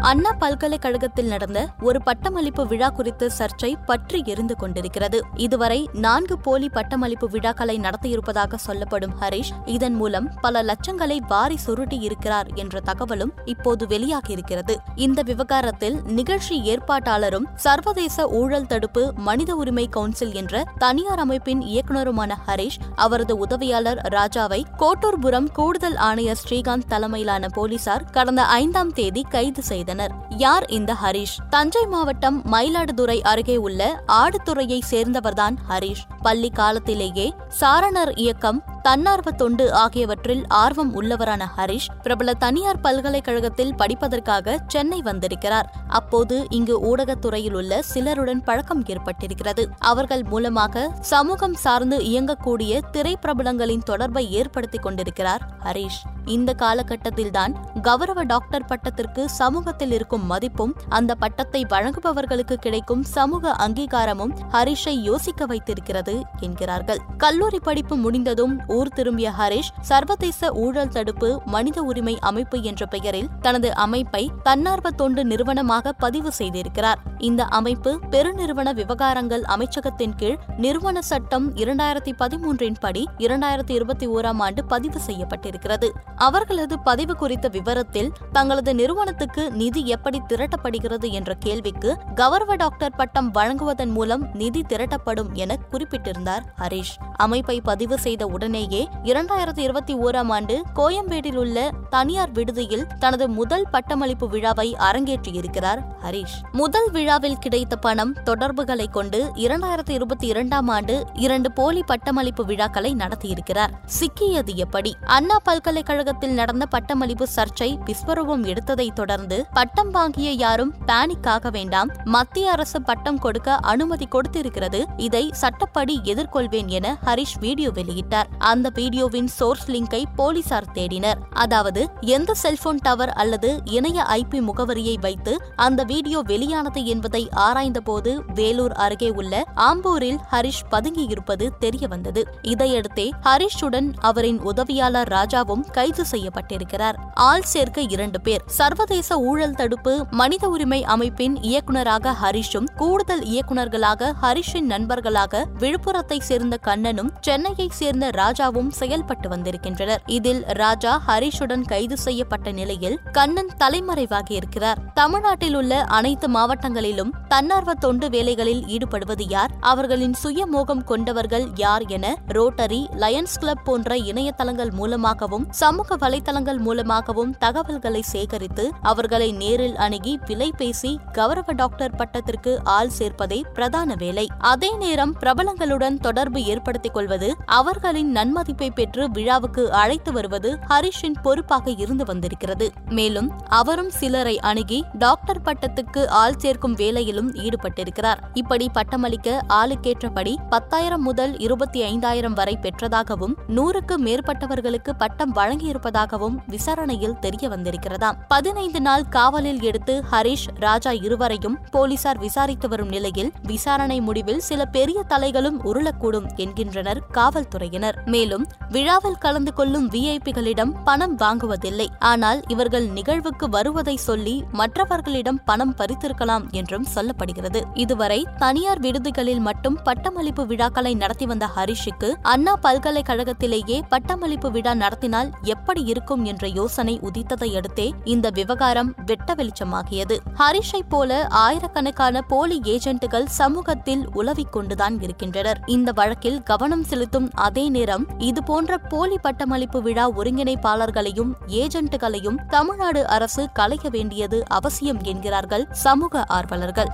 அண்ணா பல்கலைக்கழகத்தில் நடந்த ஒரு பட்டமளிப்பு விழா குறித்து சர்ச்சை பற்றி எரிந்து கொண்டிருக்கிறது. இதுவரை நான்கு போலி பட்டமளிப்பு விழாக்களை நடத்தியிருப்பதாக சொல்லப்படும் ஹரீஷ் இதன் மூலம் பல லட்சங்களை வாரி சுருட்டி இருக்கிறார் என்ற தகவலும் இப்போது வெளியாகியிருக்கிறது. இந்த விவகாரத்தில் நிகழ்ச்சி ஏற்பாட்டாளரும் சர்வதேச ஊழல் தடுப்பு மனித உரிமை கவுன்சில் என்ற தனியார் அமைப்பின் இயக்குநருமான ஹரீஷ் அவரது உதவியாளர் ராஜாவை கோட்டூர்புரம் கூடுதல் ஆணையர் ஸ்ரீகாந்த் தலைமையிலான போலீசார் கடந்த ஐந்தாம் தேதி கைது செய்தனர். யார் இந்த ஹரிஷ்? தஞ்சை மாவட்டம் மயிலாடுதுறை அருகே உள்ள ஆடுதுறையை சேர்ந்தவர்தான் ஹரிஷ். பள்ளி காலத்திலேயே சாரணர் இயக்கம் தன்னார்வ தொண்டு ஆகியவற்றில் ஆர்வம் உள்ளவரான ஹரிஷ் பிரபல தனியார் பல்கலைக்கழகத்தில் படிப்பதற்காக சென்னை வந்திருக்கிறார். அப்போது இங்கு ஊடகத்துறையில் உள்ள சிலருடன் பழக்கம் ஏற்பட்டிருக்கிறது. அவர்கள் மூலமாக சமூகம் சார்ந்து இயங்கக்கூடிய திரைப்பிரபலங்களின் தொடர்பை ஏற்படுத்திக் கொண்டிருக்கிறார் ஹரிஷ். இந்த காலகட்டத்தில்தான் கௌரவ டாக்டர் பட்டத்திற்கு சமூகத்தில் இருக்கும் மதிப்பும் அந்த பட்டத்தை வழங்குபவர்களுக்கு கிடைக்கும் சமூக அங்கீகாரமும் ஹரிஷை யோசிக்க வைத்திருக்கிறது என்கிறார்கள். கல்லூரி படிப்பு முடிந்ததும் ஊர் திரும்பிய ஹரிஷ் சர்வதேச ஊழல் தடுப்பு மனித உரிமை அமைப்பு என்ற பெயரில் தனது அமைப்பை தன்னார்வ தொண்டு நிறுவனமாக பதிவு செய்திருக்கிறார். இந்த அமைப்பு பெருநிறுவன விவகாரங்கள் அமைச்சகத்தின் கீழ் நிறுவன சட்டம் இரண்டாயிரத்தி பதிமூன்றின் படி இரண்டாயிரத்தி இருபத்தி ஓராம் ஆண்டு பதிவு செய்யப்பட்டிருக்கிறது. அவர்களது பதிவு குறித்த விவரத்தில் தங்களது நிறுவனத்துக்கு நிதி எப்படி திரட்டப்படுகிறது என்ற கேள்விக்கு கௌரவ டாக்டர் பட்டம் வழங்குவதன் மூலம் நிதி திரட்டப்படும் என குறிப்பிட்டிருந்தார் ஹரிஷ். அமைப்பை பதிவு செய்த உடனே உடனேயே இரண்டாயிரத்தி இருபத்தி ஓராம் ஆண்டு கோயம்பேட்டில் உள்ள தனியார் விடுதியில் தனது முதல் பட்டமளிப்பு விழாவை அரங்கேற்றியிருக்கிறார் ஹரிஷ். முதல் விழாவில் கிடைத்த பணம் தொடர்புகளை கொண்டு இரண்டாயிரத்தி இருபத்தி இரண்டாம் ஆண்டு இரண்டு போலி பட்டமளிப்பு விழாக்களை நடத்தியிருக்கிறார். சிக்கியது எப்படி? அண்ணா பல்கலைக்கழகத்தில் நடந்த பட்டமளிப்பு சர்ச்சை விஸ்வரூபம் எடுத்ததை தொடர்ந்து பட்டம் வாங்கிய யாரும் பேனிக் ஆக வேண்டாம் மத்திய அரசு பட்டம் கொடுக்க அனுமதி கொடுத்திருக்கிறது இதை சட்டப்படி எதிர்கொள்வேன் என ஹரிஷ் வீடியோ வெளியிட்டார். அந்த வீடியோவின் சோர்ஸ் லிங்கை போலீசார் தேடினர். அதாவது எந்த செல்போன் டவர் அல்லது இணைய ஐபி முகவரியை வைத்து அந்த வீடியோ வெளியானது என்பதை ஆராய்ந்தபோது வேலூர் அருகே உள்ள ஆம்பூரில் ஹரிஷ் பதுங்கியிருப்பது தெரியவந்தது. இதையடுத்தே ஹரிஷுடன் அவரின் உதவியாளர் ராஜாவும் கைது செய்யப்பட்டிருக்கிறார். ஆள் சேர்க்க இரண்டு பேர். சர்வதேச ஊழல் தடுப்பு மனித உரிமை அமைப்பின் இயக்குநராக ஹரிஷும் கூடுதல் இயக்குநர்களாக ஹரிஷின் நண்பர்களாக விழுப்புரத்தை சேர்ந்த கண்ணனும் சென்னையை சேர்ந்த ராஜாவும் செயல்பட்டு வந்திருக்கின்றனர். இதில் ராஜா ஹரிஷுடன் கைது செய்யப்பட்ட நிலையில் கண்ணன் தலைமறைவாக இருக்கிறார். தமிழ்நாட்டில் உள்ள அனைத்து மாவட்டங்களிலும் தன்னார்வ தொண்டு வேலைகளில் ஈடுபடுவது யார்? அவர்களின் சுயமோகம் கொண்டவர்கள் யார் என ரோட்டரி லயன்ஸ் கிளப் போன்ற இணையதளங்கள் மூலமாகவும் சமூக வலைதளங்கள் மூலமாகவும் தகவல்களை சேகரித்து அவர்களை நேரில் அணுகி விலை பேசி கௌரவ டாக்டர் பட்டத்திற்கு ஆள் சேர்ப்பதே பிரதான வேலை. அதே நேரம் பிரபலங்களுடன் தொடர்பு ஏற்படுத்திக் கொள்வது அவர்களின் நன்மதிப்பை பெற்று விழாவுக்கு அழைத்து வருவது ஹரிஷின் பொறுப்பாக இருந்து வந்திருக்கிறது. மேலும் அவரும் சிலரை அணுகி டாக்டர் பட்டத்துக்கு ஆள் சேர்க்கும் வேலையிலும் ஈடுபட்டிருக்கிறார். இப்படி பட்டமளிக்க ஆளுக்கேற்றபடி பத்தாயிரம் முதல் இருபத்தி ஐந்தாயிரம் வரை பெற்றதாகவும் நூறுக்கு மேற்பட்டவர்களுக்கு பட்டம் வழங்கியிருப்பதாகவும் விசாரணையில் தெரிய வந்திருக்கிறதாம். பதினைந்து நாள் காவலில் எடுத்து ஹரிஷ் ராஜா இருவரையும் போலீசார் விசாரித்து வரும் நிலையில் விசாரணை முடிவில் சில பெரிய தலைகளும் உருளக்கூடும் என்கின்றனர் காவல்துறையினர். மேலும் விழாவில் கலந்து கொள்ளும் விஐபிகளிடம் பணம் வாங்குவது விரும்புவதில்லை ஆனால் இவர்கள் நிகழ்வுக்கு வருவதை சொல்லி மற்றவர்களிடம் பணம் பறித்திருக்கலாம் என்றும் சொல்லப்படுகிறது. இதுவரை தனியார் விடுதிகளில் மட்டும் பட்டமளிப்பு விழாக்களை நடத்தி வந்த ஹரிஷுக்கு அண்ணா பல்கலைக்கழகத்திலேயே பட்டமளிப்பு விழா நடத்தினால் எப்படி இருக்கும் என்ற யோசனை உதித்ததை அடுத்தே இந்த விவகாரம் வெட்ட வெளிச்சமாகியது. ஹரிஷை போல ஆயிரக்கணக்கான போலி ஏஜென்ட்டுகள் சமூகத்தில் உலவிக் கொண்டுதான் இருக்கின்றனர். இந்த வழக்கில் கவனம் செலுத்தும் அதே நேரம் இதுபோன்ற போலி பட்டமளிப்பு விழா ஒருங்கிணைப்பாளர்களையும் ஏஜென்ட்டுகளையும் தமிழ்நாடு அரசு கலைய வேண்டியது அவசியம் என்கிறார்கள் சமூக ஆர்வலர்கள்.